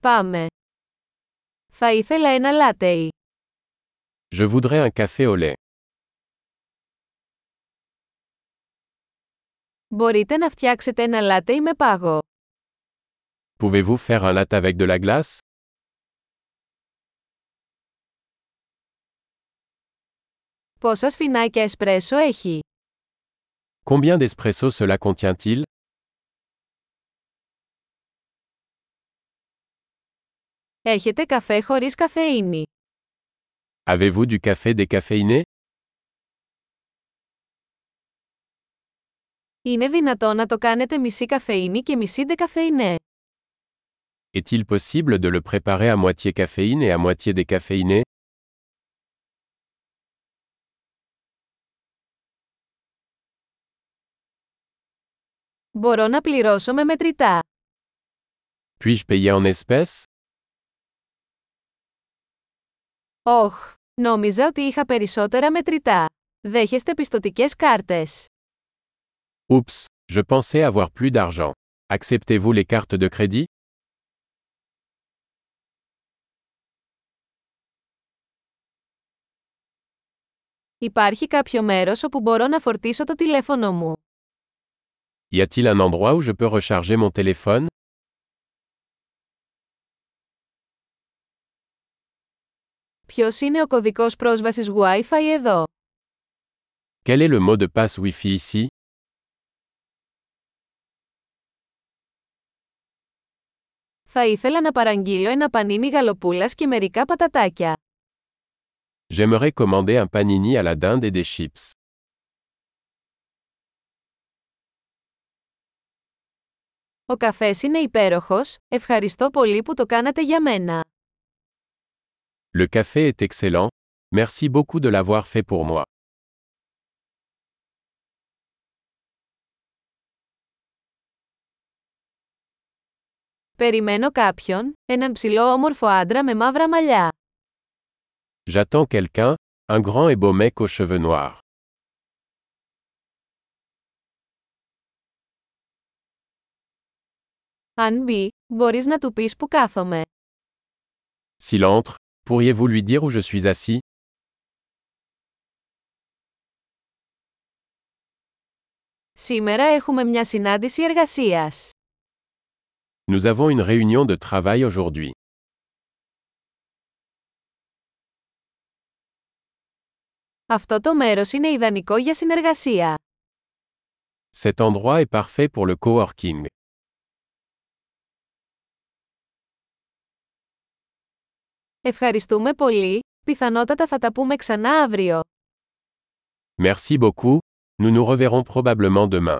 Πάμε. Θα ήθελα ένα λάτεϊ. Je voudrais un café au lait. Μπορείτε να φτιάξετε ένα λάτεϊ με πάγο. Pouvez-vous faire un latte avec de la glace Πόσα σφινάκια εσπρέσο έχει. Combien d'espresso cela contient-il Έχετε καφέ χωρίς καφεΐνη. Avez-vous du café décaféiné Είναι δυνατό να το κάνετε μισή καφεΐνη και μισή ντεκαφεϊνέ. Est-il possible de le préparer à moitié caféine et à moitié décaféiné Μπορώ να πληρώσω με μετρητά. Puis-je payer en espèces Όχ, νόμιζα ότι είχα περισσότερα μετρητά. Δέχεστε πιστοτικές κάρτες. Oups, je pensais avoir plus d'argent. Acceptez-vous les cartes de crédit; Υπάρχει κάποιο μέρος όπου μπορώ να φορτίσω το τηλέφωνο μου. Y a-t-il un endroit où je peux recharger mon téléphone; Ποιος είναι ο κωδικός πρόσβασης Wi-Fi εδώ; Quel est le mot de passe Wi-Fi ici; Θα ήθελα να παραγγείλω ένα πανίνι γαλοπούλας και μερικά πατατάκια. J'aimerais commander un panini à la dinde et des chips. Ο καφές είναι υπέροχος, ευχαριστώ πολύ που το κάνατε για μένα. Le café est excellent. Merci beaucoup de l'avoir fait pour moi. Περιμένω κάποιον, έναν ψηλό όμορφο άντρα με μαύρα μαλλιά. J'attends quelqu'un, un grand et beau mec aux cheveux noirs. Αν μπει, μπορείς να του πεις που κάθομαι. S'il entre, pourriez-vous lui dire où je suis assis Σήμερα έχουμε μια συνάντηση εργασίας. Nous avons une réunion de travail aujourd'hui. Αυτό το μέρος είναι ιδανικό για συνεργασία. Cet endroit est parfait pour le coworking. Ευχαριστούμε πολύ, πιθανότατα θα τα πούμε ξανά αύριο. Merci beaucoup, nous nous reverrons probablement demain.